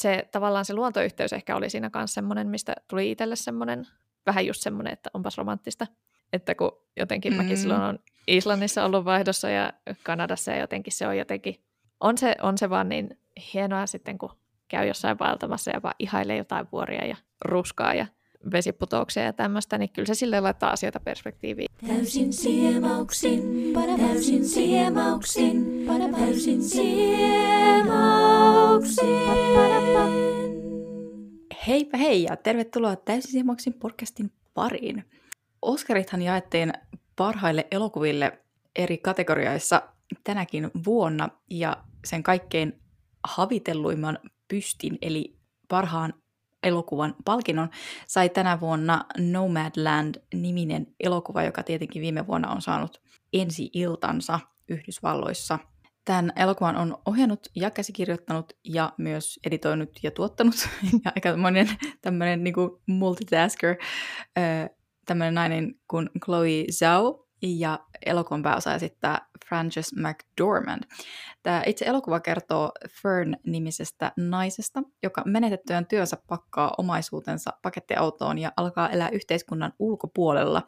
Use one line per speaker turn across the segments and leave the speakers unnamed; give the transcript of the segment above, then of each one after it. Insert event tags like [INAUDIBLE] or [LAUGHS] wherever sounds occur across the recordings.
se tavallaan se luontoyhteys ehkä oli siinä kanssa semmoinen, mistä tuli itselle semmoinen, vähän just semmoinen, että onpas romanttista. Että kun jotenkin mm. mäkin silloin on Islannissa ollut vaihdossa ja Kanadassa ja jotenkin se on jotenkin, on se, on se vaan niin hienoa sitten, kun käy jossain vaeltamassa ja vaan ihailee jotain vuoria ja ruskaa ja vesiputouksia ja tämmöistä, niin kyllä se sille laittaa asioita perspektiiviin. Täysin siemauksin, täysin siemauksin, täysin
siemauksin. Heipä hei ja tervetuloa Täysin siemauksin podcastin pariin. Oskarithan jaettiin parhaille elokuville eri kategorioissa tänäkin vuonna ja sen kaikkein havitelluimman pystin eli parhaan elokuvan palkinnon sai tänä vuonna Nomadland-niminen elokuva, joka tietenkin viime vuonna on saanut ensi-iltansa Yhdysvalloissa. Tämän elokuvan on ohjannut ja käsikirjoittanut ja myös editoinut ja tuottanut. [LAUGHS] ja aika monen tämmöinen niin multitasker, tämmöinen nainen kuin Chloe Zhao, ja elokuvan pääosa esittää Frances McDormand. Tämä itse elokuva kertoo Fern-nimisestä naisesta, joka menetettyään työnsä pakkaa omaisuutensa pakettiautoon ja alkaa elää yhteiskunnan ulkopuolella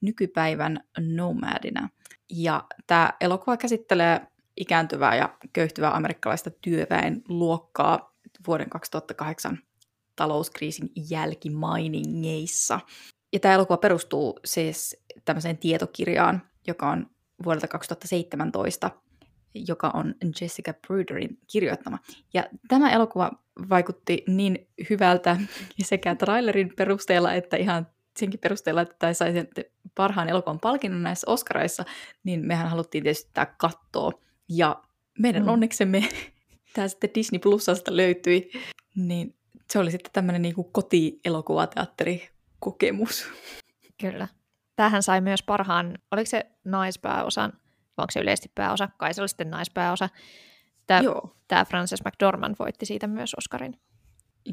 nykypäivän nomadina. Ja tämä elokuva käsittelee ikääntyvää ja köyhtyvää amerikkalaista työväen luokkaa vuoden 2008 talouskriisin jälkimainingeissa. Ja tämä elokuva perustuu siis tämmöiseen tietokirjaan, joka on vuodelta 2017, joka on Jessica Bruderin kirjoittama. Ja tämä elokuva vaikutti niin hyvältä sekä trailerin perusteella että ihan senkin perusteella, että tämä sai sen parhaan elokuvan palkinnon näissä Oscaraissa, niin mehän haluttiin tietysti tämä katsoa. Ja meidän mm. onneksemme [LAUGHS] tämä sitten Disney Plusasta löytyi, niin se oli sitten tämmöinen niin kotielokuvateatteri kokemus.
Kyllä. Tähän sai myös parhaan, oliko se naispääosan, vai onko se yleisesti pääosa, kai se oli sitten naispääosa. Tämä, Joo. tämä Frances McDormand voitti siitä myös Oscarin.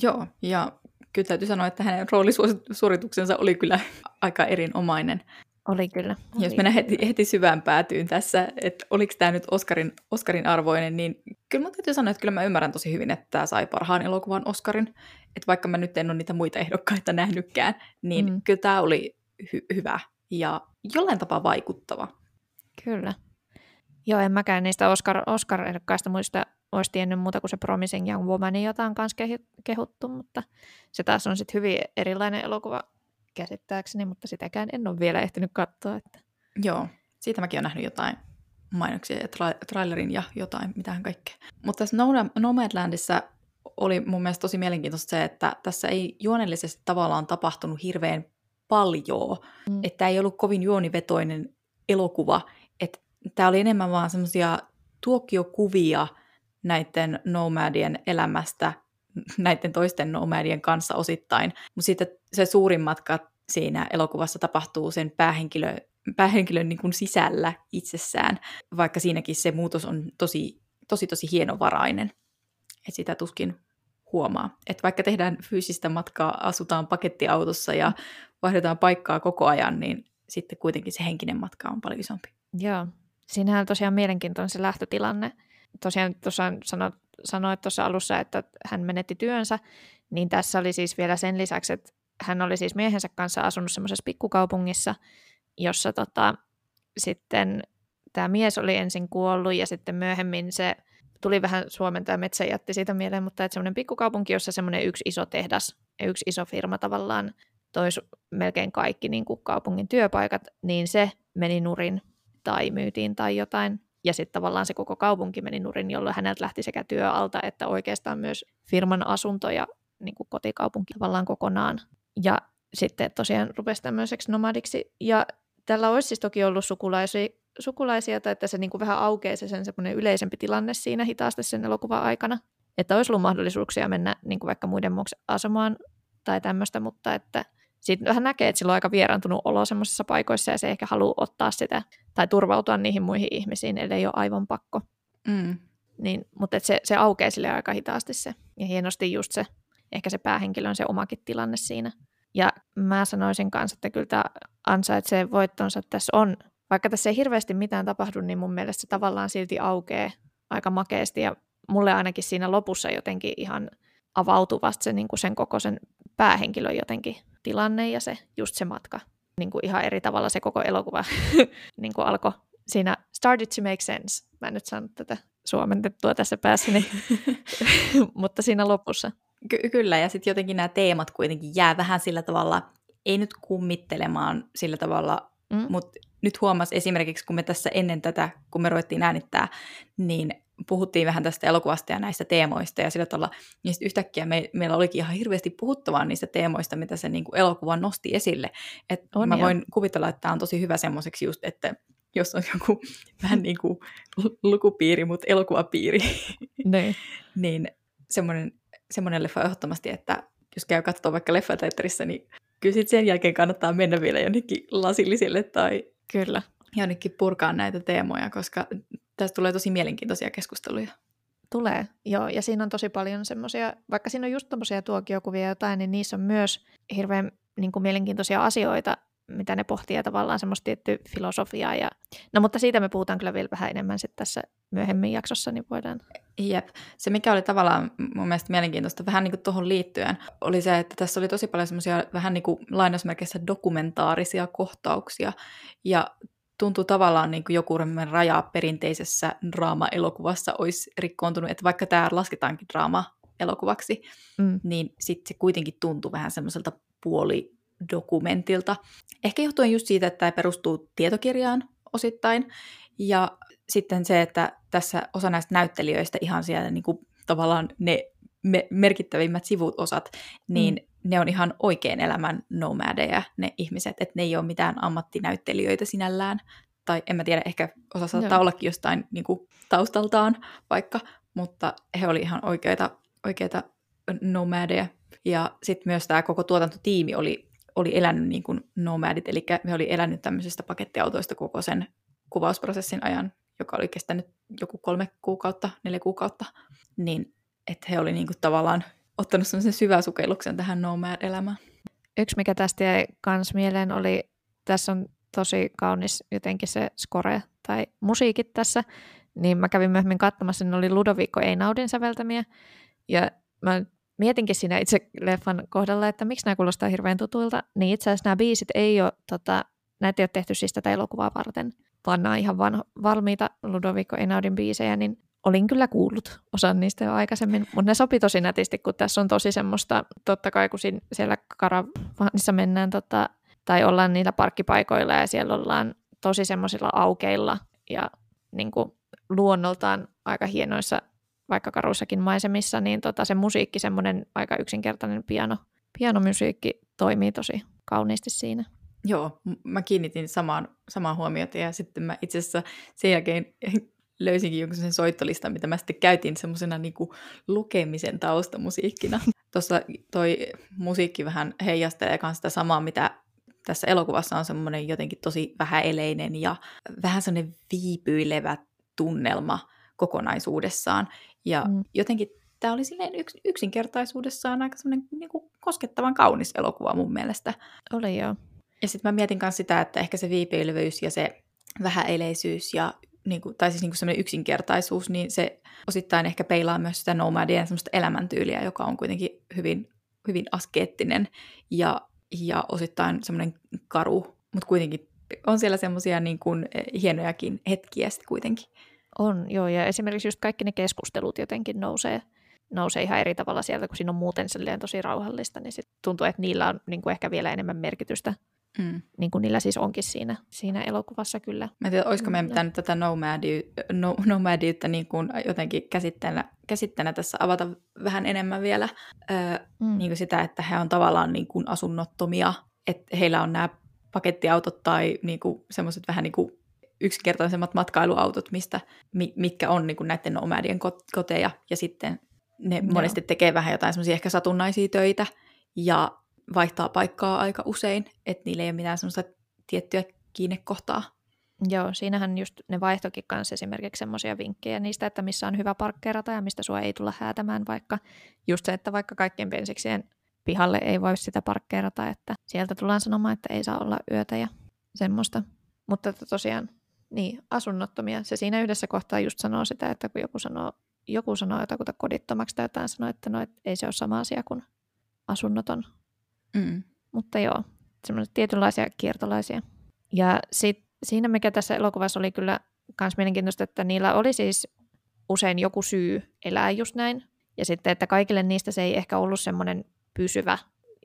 Joo, ja kyllä täytyy sanoa, että hänen roolisuorituksensa oli kyllä aika erinomainen.
Oli kyllä. Oli.
Jos mennään heti, heti syvään päätyyn tässä, että oliko tämä nyt Oscarin, Oscarin arvoinen, niin kyllä mä täytyy sanoa, että kyllä mä ymmärrän tosi hyvin, että tämä sai parhaan elokuvan Oscarin. Että vaikka mä nyt en ole niitä muita ehdokkaita nähnytkään, niin mm. kyllä tämä oli hy- hyvä ja jollain tapaa vaikuttava.
Kyllä. Joo, en mäkään niistä Oscar, Oscar-ehdokkaista muista olisi tiennyt muuta kuin se Promising Young Woman, jota on myös kehuttu, mutta se taas on sitten hyvin erilainen elokuva käsittääkseni, mutta sitäkään en ole vielä ehtinyt katsoa. Että...
Joo, siitä mäkin olen nähnyt jotain mainoksia ja tra- trailerin ja jotain, mitään kaikkea. Mutta tässä Nomadlandissa oli mun mielestä tosi mielenkiintoista se, että tässä ei juonellisesti tavallaan tapahtunut hirveän paljon, mm. että ei ollut kovin juonivetoinen elokuva, että tämä oli enemmän vaan semmoisia tuokiokuvia näiden nomadien elämästä [LAUGHS] näiden toisten nomadien kanssa osittain, mutta sitten se suurin matka siinä elokuvassa tapahtuu sen päähenkilö, päähenkilön niin kuin sisällä itsessään, vaikka siinäkin se muutos on tosi, tosi, tosi hienovarainen. Et sitä tuskin huomaa. Että vaikka tehdään fyysistä matkaa, asutaan pakettiautossa ja vaihdetaan paikkaa koko ajan, niin sitten kuitenkin se henkinen matka on paljon isompi.
Joo. Siinähän on tosiaan mielenkiintoinen se lähtötilanne. Tosiaan tuossa sanoit, sanoit tuossa alussa, että hän menetti työnsä, niin tässä oli siis vielä sen lisäksi, että hän oli siis miehensä kanssa asunut semmoisessa pikkukaupungissa, jossa tota, sitten tämä mies oli ensin kuollut ja sitten myöhemmin se tuli vähän Suomen tämä metsäjätti siitä mieleen, mutta että semmoinen pikkukaupunki, jossa semmoinen yksi iso tehdas ja yksi iso firma tavallaan toisi melkein kaikki niin kuin kaupungin työpaikat, niin se meni nurin tai myytiin tai jotain. Ja sitten tavallaan se koko kaupunki meni nurin, jolloin häneltä lähti sekä työ alta että oikeastaan myös firman asunto ja niin kuin kotikaupunki tavallaan kokonaan. Ja sitten tosiaan rupesi tämmöiseksi nomadiksi. Ja tällä olisi siis toki ollut sukulaisia, sukulaisia tai että se niin kuin vähän aukeaa se sen semmoinen yleisempi tilanne siinä hitaasti sen elokuvan aikana. Että olisi ollut mahdollisuuksia mennä niin kuin vaikka muiden muoksi asumaan tai tämmöistä, mutta että sitten vähän näkee, että sillä on aika vieraantunut olo semmoisissa paikoissa ja se ehkä haluaa ottaa sitä tai turvautua niihin muihin ihmisiin, ellei ole aivan pakko. Mm. Niin, mutta se, se aukeaa sille aika hitaasti se. Ja hienosti just se, ehkä se päähenkilön se omakin tilanne siinä. Ja mä sanoisin kanssa, että kyllä tämä ansaitsee voittonsa tässä on. Vaikka tässä ei hirveästi mitään tapahdu, niin mun mielestä se tavallaan silti aukeaa aika makeasti. Ja mulle ainakin siinä lopussa jotenkin ihan avautuvasti se niin kuin sen koko sen päähenkilön jotenkin tilanne ja se just se matka. Niin kuin ihan eri tavalla se koko elokuva [LAUGHS] niin kuin alkoi siinä started to make sense. Mä en nyt saanut tätä suomentettua tässä päässäni, [LAUGHS] [LAUGHS] mutta siinä lopussa.
Ky- kyllä, ja sitten jotenkin nämä teemat kuitenkin jää vähän sillä tavalla, ei nyt kummittelemaan sillä tavalla, mm. mutta nyt huomas esimerkiksi, kun me tässä ennen tätä, kun me ruvettiin äänittää, niin puhuttiin vähän tästä elokuvasta ja näistä teemoista ja sillä tavalla, niin sitten yhtäkkiä me, meillä olikin ihan hirveästi puhuttavaa niistä teemoista, mitä se niin kuin elokuva nosti esille. Et on mä voin kuvitella, että tämä on tosi hyvä semmoiseksi just, että jos on joku [LAUGHS] vähän niin kuin lukupiiri, mutta elokuvapiiri, [LAUGHS]
niin,
niin semmoinen, semmoinen leffa ehdottomasti, että jos käy katsoa vaikka leffateatterissa, niin kyllä sit sen jälkeen kannattaa mennä vielä jonnekin lasillisille tai
Kyllä.
jonnekin purkaa näitä teemoja, koska tästä tulee tosi mielenkiintoisia keskusteluja.
Tulee, joo. Ja siinä on tosi paljon semmoisia, vaikka siinä on just tommosia tuokiokuvia jotain, niin niissä on myös hirveän niin kuin mielenkiintoisia asioita, mitä ne pohtii ja tavallaan semmoista tiettyä filosofiaa. Ja... No mutta siitä me puhutaan kyllä vielä vähän enemmän sitten tässä myöhemmin jaksossa, niin voidaan...
Jep. Se, mikä oli tavallaan mun mielestä mielenkiintoista vähän niin kuin tuohon liittyen, oli se, että tässä oli tosi paljon semmoisia vähän niin kuin lainausmerkeissä dokumentaarisia kohtauksia. Ja tuntuu tavallaan niin kuin joku raja perinteisessä draama-elokuvassa olisi rikkoontunut, että vaikka tämä lasketaankin draama-elokuvaksi, mm. niin sitten se kuitenkin tuntuu vähän semmoiselta puoli dokumentilta. Ehkä johtuen just siitä, että tämä perustuu tietokirjaan osittain, ja sitten se, että tässä osa näistä näyttelijöistä ihan siellä niin kuin, tavallaan ne me- merkittävimmät sivut-osat, niin mm. ne on ihan oikein elämän nomadeja, ne ihmiset, että ne ei ole mitään ammattinäyttelijöitä sinällään, tai en mä tiedä, ehkä osa saattaa Joo. ollakin jostain niin kuin, taustaltaan vaikka, mutta he oli ihan oikeita, oikeita nomadeja. Ja sitten myös tämä koko tuotantotiimi oli oli elänyt niin kuin nomadit, eli me oli elänyt tämmöisistä pakettiautoista koko sen kuvausprosessin ajan, joka oli kestänyt joku kolme kuukautta, neljä kuukautta, niin että he oli niin kuin tavallaan ottanut semmoisen syvän sukelluksen tähän nomad-elämään.
Yksi, mikä tästä jäi kans mieleen, oli, tässä on tosi kaunis jotenkin se score tai musiikit tässä, niin mä kävin myöhemmin katsomassa, ne oli Ludovico Einaudin säveltämiä, ja mä mietinkin siinä itse leffan kohdalla, että miksi nämä kuulostaa hirveän tutuilta, niin itse asiassa nämä biisit ei ole, tota, näitä ei ole tehty siis tätä elokuvaa varten, vaan nämä ihan vanho, valmiita Ludovico Einaudin biisejä, niin olin kyllä kuullut osan niistä jo aikaisemmin, mutta ne sopi tosi nätisti, kun tässä on tosi semmoista, totta kai kun siellä karavaanissa mennään tota, tai ollaan niillä parkkipaikoilla ja siellä ollaan tosi semmoisilla aukeilla ja niin kuin, luonnoltaan aika hienoissa vaikka karuissakin maisemissa, niin tota, se musiikki, semmoinen aika yksinkertainen piano, pianomusiikki toimii tosi kauniisti siinä.
Joo, mä kiinnitin samaan, samaan huomiota ja sitten mä itse asiassa sen jälkeen [LAUGHS] löysinkin jonkun sen soittolistan, mitä mä sitten käytin semmoisena niin lukemisen taustamusiikkina. [LAUGHS] Tuossa toi musiikki vähän heijastelee myös sitä samaa, mitä tässä elokuvassa on semmoinen jotenkin tosi vähäeleinen ja vähän semmoinen viipyilevä tunnelma kokonaisuudessaan. Ja mm. jotenkin tämä oli silleen yks, yksinkertaisuudessaan aika semmoinen niin kuin koskettavan kaunis elokuva mun mielestä.
Oli joo.
Ja sitten mä mietin myös sitä, että ehkä se viipeilevyys ja se vähäeleisyys ja niin kuin, tai siis niin kuin semmoinen yksinkertaisuus, niin se osittain ehkä peilaa myös sitä nomadien semmoista elämäntyyliä, joka on kuitenkin hyvin, hyvin askeettinen ja, ja osittain semmoinen karu, mutta kuitenkin on siellä semmoisia niin kuin hienojakin hetkiä sitten kuitenkin.
On, joo, ja esimerkiksi just kaikki ne keskustelut jotenkin nousee, nousee ihan eri tavalla sieltä, kun siinä on muuten tosi rauhallista, niin sit tuntuu, että niillä on niin kuin ehkä vielä enemmän merkitystä, mm. niin kuin niillä siis onkin siinä, siinä elokuvassa kyllä.
Mä en tiedä, olisiko meidän pitänyt tätä nomadiyttä no, nomadiyttä niin kuin jotenkin käsitteenä, käsitteenä tässä avata vähän enemmän vielä öö, mm. niin kuin sitä, että he on tavallaan niin kuin asunnottomia, että heillä on nämä pakettiautot tai niin semmoiset vähän niin kuin yksinkertaisemmat matkailuautot, mistä, mitkä on niin kuin näiden nomadien koteja, ja sitten ne Joo. monesti tekee vähän jotain semmoisia ehkä satunnaisia töitä, ja vaihtaa paikkaa aika usein, että niillä ei ole mitään semmoista tiettyä kiinnekohtaa.
Joo, siinähän just ne vaihtokin kanssa esimerkiksi semmoisia vinkkejä niistä, että missä on hyvä parkkeerata ja mistä sua ei tulla häätämään, vaikka just se, että vaikka kaikkien pensiksien pihalle ei voi sitä parkkeerata, että sieltä tullaan sanomaan, että ei saa olla yötä ja semmoista. Mutta tosiaan niin, asunnottomia. Se siinä yhdessä kohtaa just sanoo sitä, että kun joku sanoo joku sanoi jotakuta kodittomaksi tai jotain sanoi, että no, et ei se ole sama asia kuin asunnoton.
Mm.
Mutta joo, semmoisia tietynlaisia kiertolaisia. Ja sit, siinä, mikä tässä elokuvassa oli kyllä myös mielenkiintoista, että niillä oli siis usein joku syy elää just näin. Ja sitten, että kaikille niistä se ei ehkä ollut semmoinen pysyvä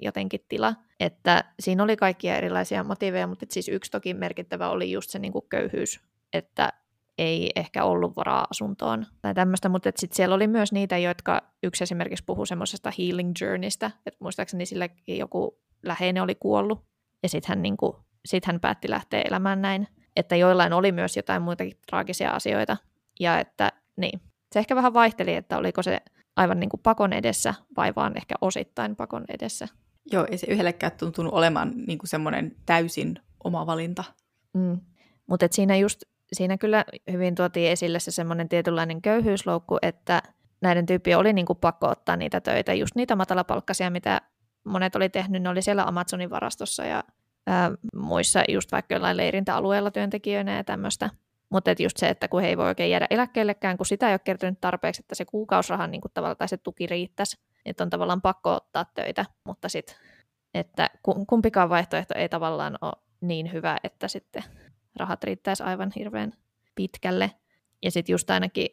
jotenkin tila, että siinä oli kaikkia erilaisia motiiveja, mutta siis yksi toki merkittävä oli just se niin kuin köyhyys, että ei ehkä ollut varaa asuntoon tai tämmöistä, mutta sitten siellä oli myös niitä, jotka yksi esimerkiksi puhui semmoisesta healing journeystä, että muistaakseni silläkin joku läheinen oli kuollut ja sitten hän, niin kuin, sit hän päätti lähteä elämään näin, että joillain oli myös jotain muitakin traagisia asioita. Ja että niin, se ehkä vähän vaihteli, että oliko se aivan niin kuin pakon edessä vai vaan ehkä osittain pakon edessä.
Joo, ei se yhdellekään tuntunut olemaan niin kuin semmoinen täysin oma valinta.
Mm. Mutta siinä just, siinä kyllä hyvin tuotiin esille se semmoinen tietynlainen köyhyysloukku, että näiden tyyppien oli niin kuin pakko ottaa niitä töitä, just niitä matalapalkkaisia, mitä monet oli tehnyt, ne oli siellä Amazonin varastossa ja ää, muissa just vaikka jollain leirintäalueella työntekijöinä ja tämmöistä. Mutta just se, että kun he ei voi oikein jäädä eläkkeellekään, kun sitä ei ole kertynyt tarpeeksi, että se kuukausraha niin kuin tavallaan, tai se tuki riittäisi, että on tavallaan pakko ottaa töitä, mutta sitten, että kumpikaan vaihtoehto ei tavallaan ole niin hyvä, että sitten rahat riittäisi aivan hirveän pitkälle. Ja sitten just ainakin,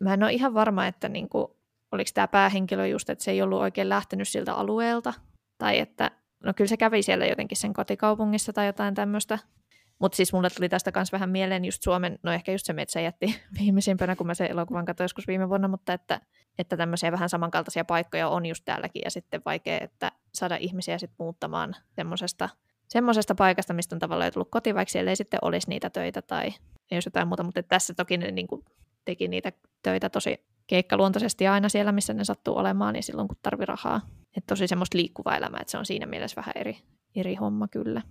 mä en ole ihan varma, että niin kuin, oliko tämä päähenkilö just, että se ei ollut oikein lähtenyt siltä alueelta, tai että no kyllä se kävi siellä jotenkin sen kotikaupungissa tai jotain tämmöistä, mutta siis mulle tuli tästä myös vähän mieleen just Suomen, no ehkä just se metsäjätti [LAUGHS] viimeisimpänä, kun mä se elokuvan katsoin joskus viime vuonna, mutta että, että tämmöisiä vähän samankaltaisia paikkoja on just täälläkin ja sitten vaikea, että saada ihmisiä sitten muuttamaan semmoisesta semmoisesta paikasta, mistä on tavallaan tullut koti, vaikka siellä ei sitten olisi niitä töitä tai ei olisi jotain muuta, mutta tässä toki ne niin kuin, teki niitä töitä tosi keikkaluontoisesti aina siellä, missä ne sattuu olemaan, niin silloin kun tarvii rahaa. Että tosi semmoista liikkuvaa elämää, että se on siinä mielessä vähän eri, eri homma kyllä.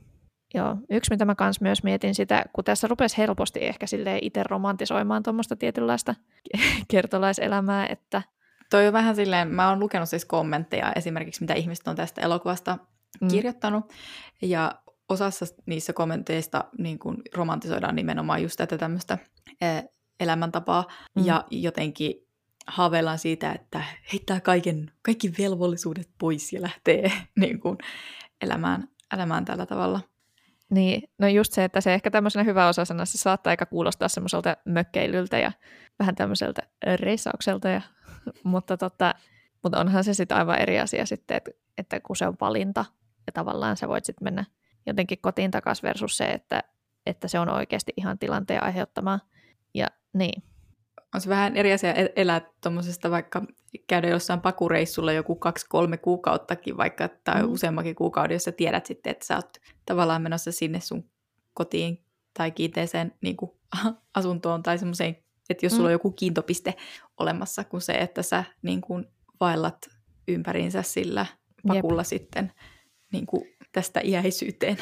Joo, yksi mitä mä kans myös mietin sitä, kun tässä rupesi helposti ehkä sille itse romantisoimaan tuommoista tietynlaista [LAUGHS] kertolaiselämää, että...
Toi on vähän silleen, mä oon lukenut siis kommentteja esimerkiksi, mitä ihmiset on tästä elokuvasta mm. kirjoittanut, ja osassa niissä kommenteista niin kun romantisoidaan nimenomaan just tätä tämmöistä elämäntapaa, mm. ja jotenkin haaveillaan siitä, että heittää kaiken, kaikki velvollisuudet pois ja lähtee [LAUGHS] niin kun, elämään, elämään tällä tavalla.
Niin, no just se, että se ehkä tämmöisenä hyvä osasana se saattaa aika kuulostaa semmoiselta mökkeilyltä ja vähän tämmöiseltä reisaukselta, ja, [LAUGHS] mutta, tota, mutta onhan se sitten aivan eri asia sitten, että, että kun se on valinta ja tavallaan sä voit sitten mennä jotenkin kotiin takaisin versus se, että, että se on oikeasti ihan tilanteen aiheuttamaa. Ja niin,
on se vähän eri asia e- elää tuommoisesta vaikka käydä jossain pakureissulla joku kaksi-kolme kuukauttakin vaikka, tai mm. useammakin kuukauden, jos sä tiedät sitten, että sä oot tavallaan menossa sinne sun kotiin tai kiinteeseen niin kuin, [LAUGHS] asuntoon tai semmoiseen, että jos sulla mm. on joku kiintopiste olemassa, kuin se, että sä niin kuin, vaellat ympäriinsä sillä pakulla Jep. sitten niin kuin, tästä iäisyyteen.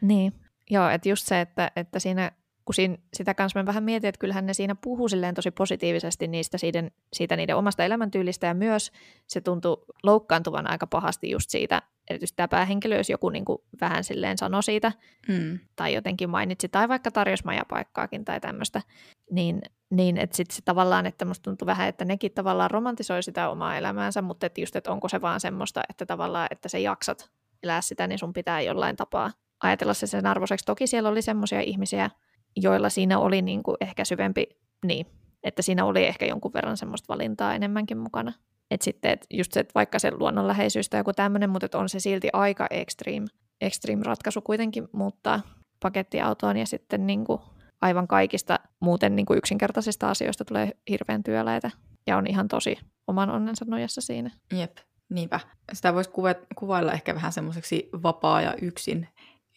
Niin, joo, että just se, että, että siinä kun siinä, sitä kanssa mä vähän mietin, että kyllähän ne siinä puhuu silleen tosi positiivisesti niistä siitä, siitä niiden omasta elämäntyylistä ja myös se tuntui loukkaantuvan aika pahasti just siitä, erityisesti tämä päähenkilö, jos joku niin kuin vähän silleen sanoi siitä mm. tai jotenkin mainitsi tai vaikka tarjosi majapaikkaakin tai tämmöistä, niin, niin että sitten se tavallaan, että musta tuntui vähän, että nekin tavallaan romantisoi sitä omaa elämäänsä, mutta että just, että onko se vaan semmoista, että tavallaan, että sä jaksat elää sitä, niin sun pitää jollain tapaa ajatella se sen arvoiseksi. Toki siellä oli semmoisia ihmisiä, joilla siinä oli niin kuin ehkä syvempi, niin, että siinä oli ehkä jonkun verran semmoista valintaa enemmänkin mukana. Että sitten et just se, että vaikka se luonnonläheisyys tai joku tämmöinen, mutta on se silti aika extreme, extreme ratkaisu kuitenkin muuttaa pakettiautoon ja sitten niin kuin aivan kaikista muuten niin kuin yksinkertaisista asioista tulee hirveän työläitä ja on ihan tosi oman onnensa nojassa siinä.
Jep, niinpä. Sitä voisi kuvailla ehkä vähän semmoiseksi vapaa ja yksin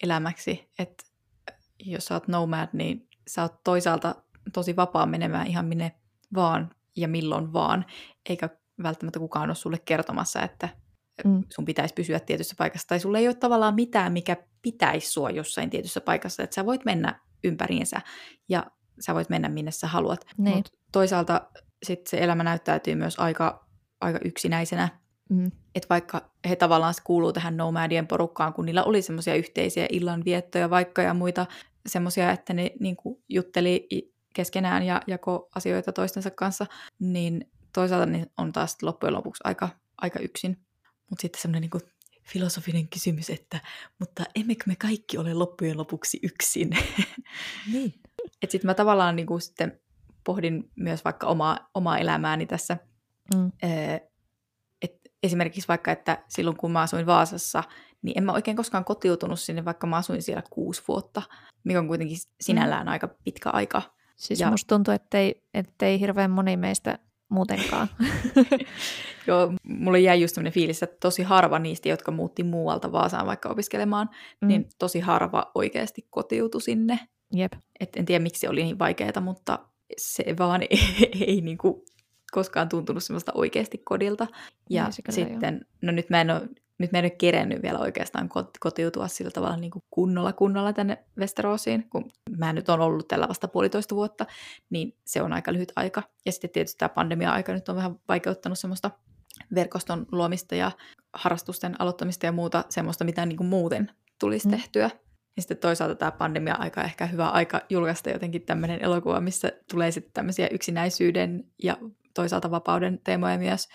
elämäksi, että jos sä oot nomad, niin sä oot toisaalta tosi vapaa menemään ihan minne vaan ja milloin vaan, eikä välttämättä kukaan ole sulle kertomassa, että mm. sun pitäisi pysyä tietyssä paikassa, tai sulle ei ole tavallaan mitään, mikä pitäisi sua jossain tietyssä paikassa, että sä voit mennä ympäriinsä ja sä voit mennä minne sä haluat. Niin. Mutta toisaalta sit se elämä näyttäytyy myös aika, aika yksinäisenä, mm. että vaikka he tavallaan kuuluu tähän nomadien porukkaan, kun niillä oli semmoisia yhteisiä illanviettoja vaikka ja muita semmoisia, että ne niin kuin jutteli keskenään ja jako asioita toistensa kanssa, niin toisaalta niin on taas loppujen lopuksi aika, aika yksin. Mutta sitten semmoinen niin filosofinen kysymys, että mutta emmekö me kaikki ole loppujen lopuksi yksin? [LAUGHS]
Niin.
Että sitten mä tavallaan niin kuin sitten pohdin myös vaikka omaa, omaa elämääni tässä. Mm. Et esimerkiksi vaikka, että silloin kun mä asuin Vaasassa, niin en mä oikein koskaan kotiutunut sinne, vaikka mä asuin siellä kuusi vuotta, mikä on kuitenkin sinällään mm. aika pitkä aika.
Siis ja... musta tuntuu, ettei, ettei hirveän moni meistä muutenkaan. [LAUGHS]
Joo, mulle jäi just sellainen fiilis, että tosi harva niistä, jotka muutti muualta Vaasaan vaikka opiskelemaan, mm. niin tosi harva oikeasti kotiutui sinne.
Jep.
Et en tiedä, miksi se oli niin vaikeaa, mutta se vaan [LAUGHS] ei, ei niin kuin koskaan tuntunut semmoista oikeasti kodilta. Ja niin, sitten, jo. no nyt mä en ole nyt mä en ole kerennyt vielä oikeastaan kotiutua sillä tavalla niin kuin kunnolla kunnolla tänne Westeroosiin, kun mä nyt on ollut tällä vasta puolitoista vuotta, niin se on aika lyhyt aika. Ja sitten tietysti tämä pandemia-aika nyt on vähän vaikeuttanut semmoista verkoston luomista ja harrastusten aloittamista ja muuta semmoista, mitä niin kuin muuten tulisi mm. tehtyä. Ja sitten toisaalta tämä pandemia-aika on ehkä hyvä aika julkaista jotenkin tämmöinen elokuva, missä tulee sitten tämmöisiä yksinäisyyden ja toisaalta vapauden teemoja myös,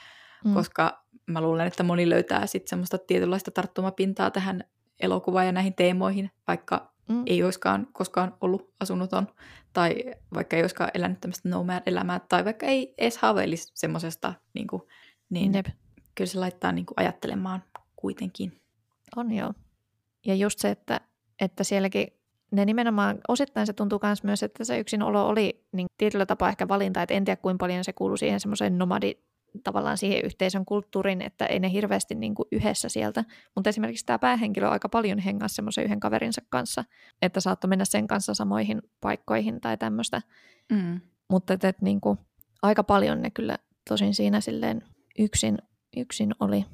mm. koska mä luulen, että moni löytää sitten semmoista tietynlaista tarttumapintaa tähän elokuvaan ja näihin teemoihin, vaikka mm. ei olisikaan koskaan ollut asunnoton, tai vaikka ei olisikaan elänyt tämmöistä nomad-elämää, tai vaikka ei edes haaveilisi semmoisesta, niin, kuin, niin Jep. kyllä se laittaa niin kuin ajattelemaan kuitenkin.
On joo. Ja just se, että, että sielläkin ne nimenomaan, osittain se tuntuu myös, että se yksinolo oli niin tietyllä tapaa ehkä valinta, että en tiedä kuinka paljon se kuuluu siihen semmoiseen nomadi tavallaan siihen yhteisön kulttuuriin, että ei ne hirveästi niin kuin yhdessä sieltä. Mutta esimerkiksi tämä päähenkilö on aika paljon hengassa semmoisen yhden kaverinsa kanssa, että saattoi mennä sen kanssa samoihin paikkoihin tai tämmöistä. Mm. Mutta että, että niin kuin, aika paljon ne kyllä tosin siinä silleen yksin, yksin oli.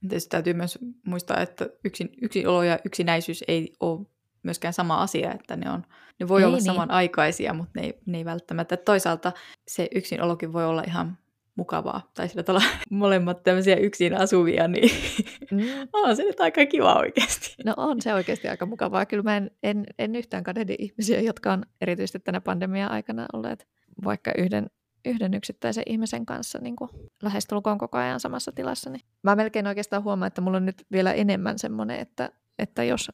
Tietysti täytyy myös muistaa, että yksin, yksinolo ja yksinäisyys ei ole myöskään sama asia, että ne, on, ne voi ei, olla niin. samanaikaisia, mutta ne ei, ne ei välttämättä. Toisaalta se yksinolokin voi olla ihan mukavaa. Tai sillä tavalla [LAUGHS] molemmat tämmöisiä yksin asuvia, niin mm. [LAUGHS] on se nyt aika kiva oikeasti.
No on se oikeasti aika mukavaa. Kyllä mä en, en, en yhtään kadehdi ihmisiä, jotka on erityisesti tänä pandemian aikana olleet vaikka yhden, yhden yksittäisen ihmisen kanssa niin kuin lähestulkoon koko ajan samassa tilassa. Niin mä melkein oikeastaan huomaan, että mulla on nyt vielä enemmän semmoinen, että, että jos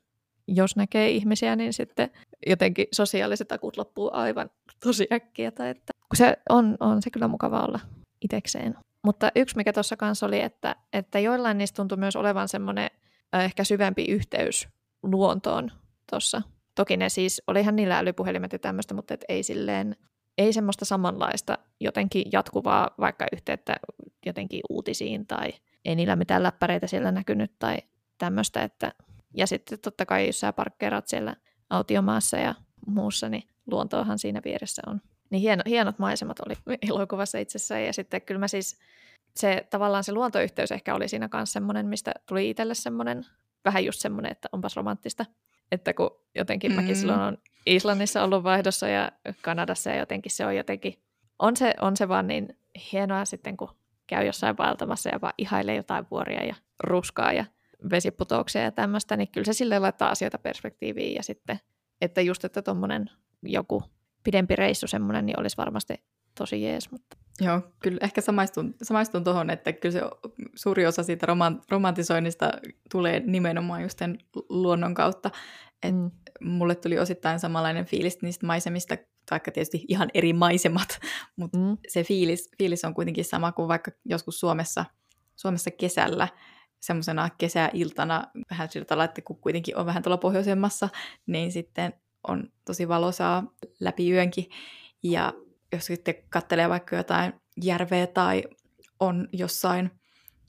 jos näkee ihmisiä, niin sitten jotenkin sosiaaliset akut loppuu aivan tosi äkkiä. Tai että, kun se on, on se kyllä mukava olla itekseen. Mutta yksi, mikä tuossa kanssa oli, että, että joillain niistä tuntui myös olevan semmoinen ehkä syvempi yhteys luontoon tuossa. Toki ne siis, olihan niillä älypuhelimet ja tämmöistä, mutta et ei silleen, ei semmoista samanlaista jotenkin jatkuvaa vaikka yhteyttä jotenkin uutisiin tai ei niillä mitään läppäreitä siellä näkynyt tai tämmöistä, että ja sitten totta kai jos sä parkkeerat siellä autiomaassa ja muussa, niin luontoahan siinä vieressä on. Niin hieno, hienot maisemat oli [LAUGHS] elokuvassa itsessään ja sitten kyllä mä siis, se tavallaan se luontoyhteys ehkä oli siinä kanssa semmoinen, mistä tuli itselle semmoinen, vähän just semmoinen, että onpas romanttista. Että kun jotenkin mm. mäkin silloin on Islannissa ollut vaihdossa ja Kanadassa ja jotenkin se on jotenkin, on se, on se vaan niin hienoa sitten, kun käy jossain vaeltamassa ja vaan ihailee jotain vuoria ja ruskaa ja vesiputouksia ja tämmöistä, niin kyllä se silleen laittaa asioita perspektiiviin ja sitten, että just, että tuommoinen joku pidempi reissu semmoinen, niin olisi varmasti tosi jees. Mutta...
Joo, kyllä ehkä samaistun, samaistun tuohon, että kyllä se suuri osa siitä romantisoinnista tulee nimenomaan just sen luonnon kautta. Et mm. Mulle tuli osittain samanlainen fiilis niistä maisemista, vaikka tietysti ihan eri maisemat, [LAUGHS] mutta mm. se fiilis, fiilis on kuitenkin sama kuin vaikka joskus Suomessa, Suomessa kesällä, semmoisena kesäiltana, vähän sillä tavalla, että kun kuitenkin on vähän tuolla pohjoisemmassa, niin sitten on tosi valosaa läpi yönkin. Ja jos sitten katselee vaikka jotain järveä tai on jossain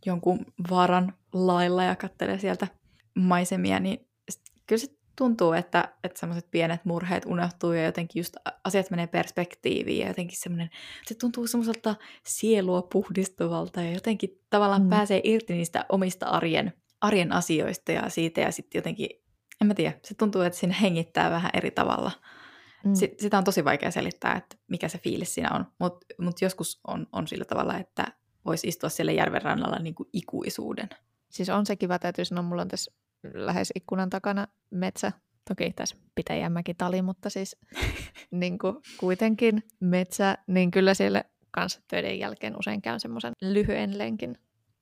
jonkun vaaran lailla ja katselee sieltä maisemia, niin kyllä se tuntuu, että, että semmoiset pienet murheet unohtuu ja jotenkin just asiat menee perspektiiviin ja jotenkin semmoinen, se tuntuu semmoiselta sielua puhdistuvalta ja jotenkin tavallaan mm. pääsee irti niistä omista arjen, arjen asioista ja siitä ja sitten jotenkin, en mä tiedä, se tuntuu, että siinä hengittää vähän eri tavalla. Mm. sitä on tosi vaikea selittää, että mikä se fiilis siinä on, mutta mut joskus on, on sillä tavalla, että voisi istua siellä järven rannalla niin kuin ikuisuuden.
Siis on se kiva, täytyy sanoa, mulla on tässä lähes ikkunan takana metsä. Toki tässä Pitäjänmäki tali, mutta siis [LAUGHS] niin kuin kuitenkin metsä, niin kyllä siellä kanssa töiden jälkeen usein käyn semmoisen lyhyen lenkin.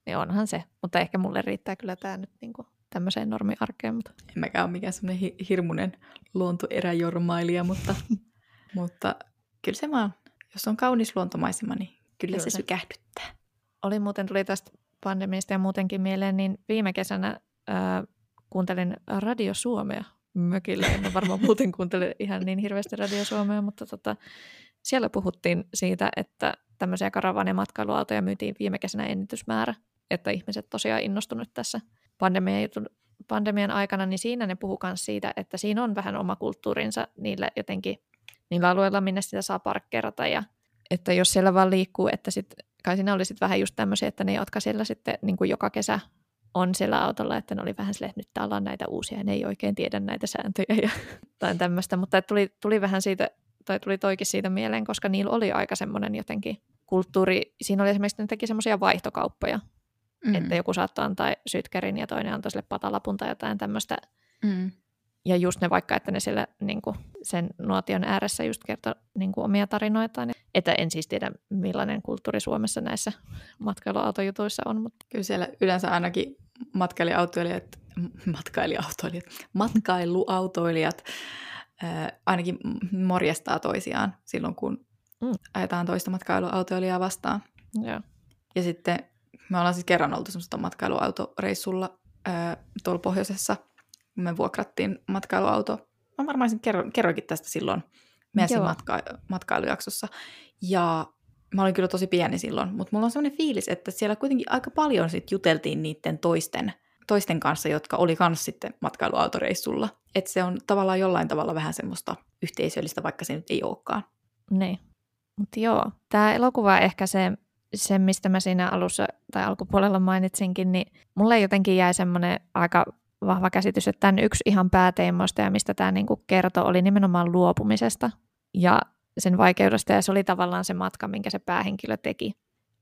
Niin onhan se, mutta ehkä mulle riittää kyllä tämä nyt niinku tämmöiseen normiarkeen. Mutta...
En mäkään ole mikään semmoinen hi- hirmuinen luontoeräjormailija, mutta, [LAUGHS] mutta kyllä se vaan, jos on kaunis luontomaisema, niin kyllä, kyllä se, se sykähdyttää.
Oli muuten, tuli tästä pandemiasta ja muutenkin mieleen, niin viime kesänä ää, kuuntelin Radio Suomea mökillä. En varmaan [LAUGHS] muuten kuuntele ihan niin hirveästi Radio Suomea, mutta tota, siellä puhuttiin siitä, että tämmöisiä matkailuautoja myytiin viime kesänä ennätysmäärä, että ihmiset tosiaan innostunut tässä pandemian, pandemian aikana, niin siinä ne puhuu myös siitä, että siinä on vähän oma kulttuurinsa niillä jotenkin, niillä alueilla, minne sitä saa parkkeerata ja että jos siellä vaan liikkuu, että sit, kai siinä oli sitten vähän just tämmöisiä, että ne, jotka siellä sitten niin kuin joka kesä on siellä autolla, että ne oli vähän silleen, että nyt on näitä uusia, ja ne ei oikein tiedä näitä sääntöjä ja [LAUGHS] tai tämmöistä, mutta tuli, tuli vähän siitä, tai tuli toikin siitä mieleen, koska niillä oli aika semmoinen jotenkin kulttuuri, siinä oli esimerkiksi, ne teki semmoisia vaihtokauppoja, mm. että joku saattoi antaa sytkerin ja toinen antoi sille patalapun tai jotain tämmöistä. Mm. Ja just ne vaikka, että ne siellä niin kuin, sen nuotion ääressä just kertoi niin kuin, omia tarinoitaan. Että en siis tiedä, millainen kulttuuri Suomessa näissä matkailuautojutuissa on. Mutta...
Kyllä siellä yleensä ainakin matkailijaautoilijat, matkailijaautoilijat, matkailuautoilijat ää, ainakin morjestaa toisiaan silloin, kun mm. ajetaan toista matkailuautoilijaa vastaan.
Joo.
Ja sitten me ollaan siis kerran oltu semmoista matkailuautoreissulla ää, tuolla pohjoisessa, kun me vuokrattiin matkailuauto. Mä varmaan sen kerro, kerroinkin tästä silloin meidän siinä matka, matkailujaksossa. Ja mä olin kyllä tosi pieni silloin, mutta mulla on sellainen fiilis, että siellä kuitenkin aika paljon sit juteltiin niiden toisten, toisten kanssa, jotka oli kanssa sitten matkailuautoreissulla. Että se on tavallaan jollain tavalla vähän semmoista yhteisöllistä, vaikka se nyt ei olekaan.
Niin. Mutta joo, tämä elokuva ehkä se, se, mistä mä siinä alussa tai alkupuolella mainitsinkin, niin mulle jotenkin jäi semmoinen aika vahva käsitys, että tämän yksi ihan pääteemoista ja mistä tämä niinku kertoo oli nimenomaan luopumisesta. Ja sen vaikeudesta ja se oli tavallaan se matka, minkä se päähenkilö teki.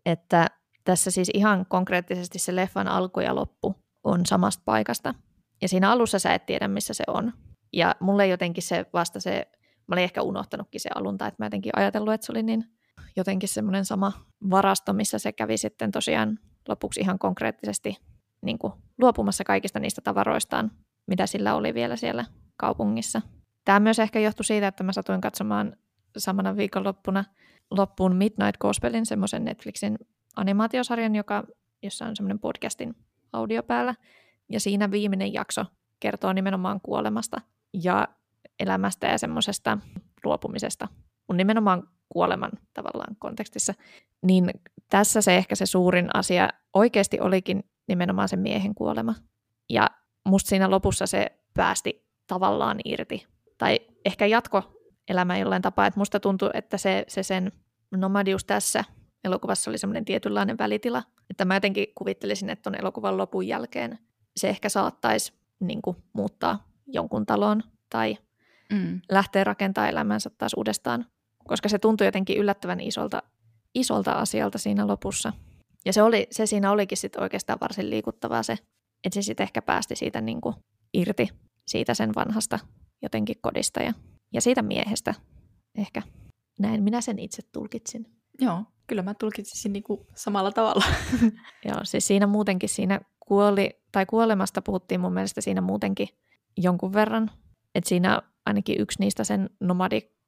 Että tässä siis ihan konkreettisesti se leffan alku ja loppu on samasta paikasta. Ja siinä alussa sä et tiedä, missä se on. Ja mulle jotenkin se vasta se, mä olin ehkä unohtanutkin se alunta, että mä jotenkin ajatellut, että se oli niin jotenkin semmoinen sama varasto, missä se kävi sitten tosiaan lopuksi ihan konkreettisesti niin kuin luopumassa kaikista niistä tavaroistaan, mitä sillä oli vielä siellä kaupungissa. Tämä myös ehkä johtui siitä, että mä satuin katsomaan samana viikonloppuna loppuun Midnight Gospelin, semmoisen Netflixin animaatiosarjan, joka, jossa on semmoinen podcastin audio päällä. Ja siinä viimeinen jakso kertoo nimenomaan kuolemasta ja elämästä ja semmoisesta luopumisesta. On nimenomaan kuoleman tavallaan kontekstissa. Niin tässä se ehkä se suurin asia oikeasti olikin nimenomaan se miehen kuolema. Ja musta siinä lopussa se päästi tavallaan irti. Tai ehkä jatko elämä jollain tapaa. Että musta tuntuu, että se, se sen nomadius tässä elokuvassa oli semmoinen tietynlainen välitila. Että mä jotenkin kuvittelisin, että tuon elokuvan lopun jälkeen se ehkä saattaisi niin kuin, muuttaa jonkun talon tai mm. lähteä rakentamaan elämänsä taas uudestaan. Koska se tuntui jotenkin yllättävän isolta, isolta asialta siinä lopussa. Ja se, oli, se siinä olikin sitten oikeastaan varsin liikuttavaa se, että se sitten ehkä päästi siitä niin kuin irti siitä sen vanhasta jotenkin kodista ja ja siitä miehestä ehkä. Näin minä sen itse tulkitsin.
Joo, kyllä mä tulkitsin niin kuin samalla tavalla. [LAUGHS]
Joo, siis siinä muutenkin siinä kuoli, tai kuolemasta puhuttiin mun mielestä siinä muutenkin jonkun verran. Että siinä ainakin yksi niistä sen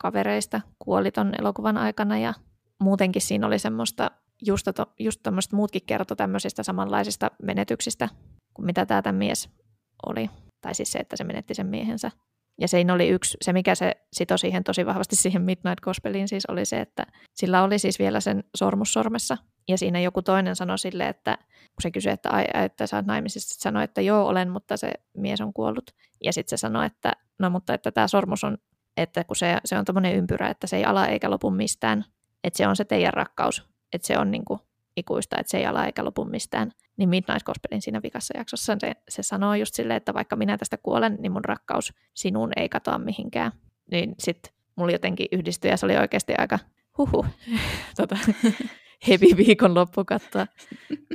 nomadikavereista kuoli ton elokuvan aikana ja muutenkin siinä oli semmoista, just, to, just tämmöistä muutkin kertoi tämmöisistä samanlaisista menetyksistä kuin mitä tämä mies oli. Tai siis se, että se menetti sen miehensä. Ja siinä oli yksi, se mikä se sitoi siihen tosi vahvasti siihen Midnight Gospeliin siis oli se, että sillä oli siis vielä sen sormus sormessa. Ja siinä joku toinen sanoi sille, että kun se kysyi, että, ai, että sä oot naimisissa, sanoi, että joo olen, mutta se mies on kuollut. Ja sitten se sanoi, että no mutta että tämä sormus on, että kun se, se on tämmöinen ympyrä, että se ei ala eikä lopu mistään. Että se on se teidän rakkaus, että se on niinku ikuista, että se ei ala eikä lopu mistään. Niin Midnight Gospelin siinä vikassa jaksossa se, se sanoo just silleen, että vaikka minä tästä kuolen, niin mun rakkaus sinuun ei katoa mihinkään. Niin sitten mulla jotenkin yhdistyi ja se oli oikeasti aika huhu, [LAUGHS] tota, [LAUGHS] heavy viikonloppu katsoa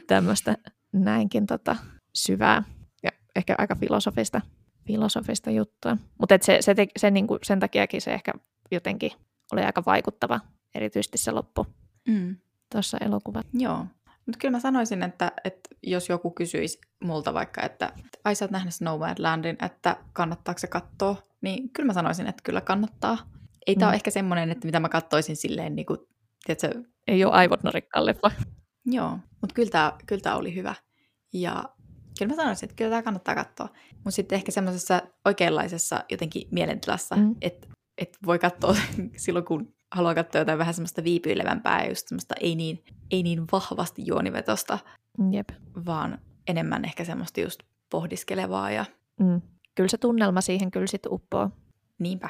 tämmöistä näinkin tota, syvää ja ehkä aika filosofista, filosofista juttua. Mutta se, se, se, se niinku, sen takiakin se ehkä jotenkin oli aika vaikuttava, erityisesti se loppu.
Mm.
tuossa elokuvassa.
Joo. Mutta kyllä mä sanoisin, että, että jos joku kysyisi multa vaikka, että ai sä oot nähnyt Snowmanlandin, että kannattaako se katsoa, niin kyllä mä sanoisin, että kyllä kannattaa. Ei mm. tää ole ehkä semmoinen, että mitä mä katsoisin silleen, niin kuin, tiedätkö,
Ei ole aivot narikkaan leffa.
Joo, mutta kyllä tämä kyllä tää oli hyvä. Ja kyllä mä sanoisin, että kyllä tämä kannattaa katsoa. Mutta sitten ehkä semmoisessa oikeanlaisessa jotenkin mielentilassa, mm. että et voi katsoa [LAUGHS] silloin, kun haluaa katsoa jotain vähän semmoista viipyilevämpää ja just semmoista ei niin, ei niin vahvasti juonivetosta,
Jep.
vaan enemmän ehkä semmoista just pohdiskelevaa ja
Mm. Kyllä se tunnelma siihen kyllä sit uppoo.
niinpä.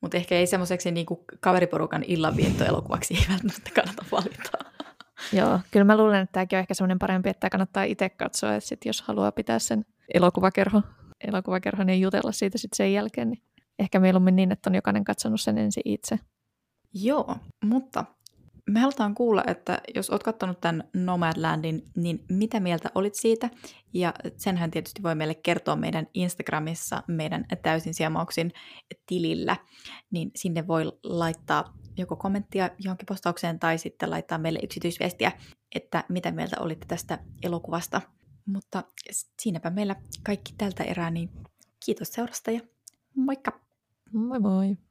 Mutta ehkä ei semmoiseksi niinku kaveriporukan illanviettoelokuvaksi ei [LAUGHS] välttämättä kannata valita.
Joo, kyllä mä luulen, että tämäkin on ehkä semmoinen parempi, että kannattaa itse katsoa, että sit jos haluaa pitää sen elokuvakerho, elokuvakerhon ja jutella siitä sitten sen jälkeen, niin ehkä mieluummin niin, että on jokainen katsonut sen ensin itse.
Joo, mutta me halutaan kuulla, että jos oot katsonut tämän Nomadlandin, niin mitä mieltä olit siitä? Ja senhän tietysti voi meille kertoa meidän Instagramissa, meidän täysin siemauksin tilillä, niin sinne voi laittaa joko kommenttia johonkin postaukseen tai sitten laittaa meille yksityisviestiä, että mitä mieltä olitte tästä elokuvasta. Mutta siinäpä meillä kaikki tältä erää, niin kiitos seurasta ja moikka!
Moi moi!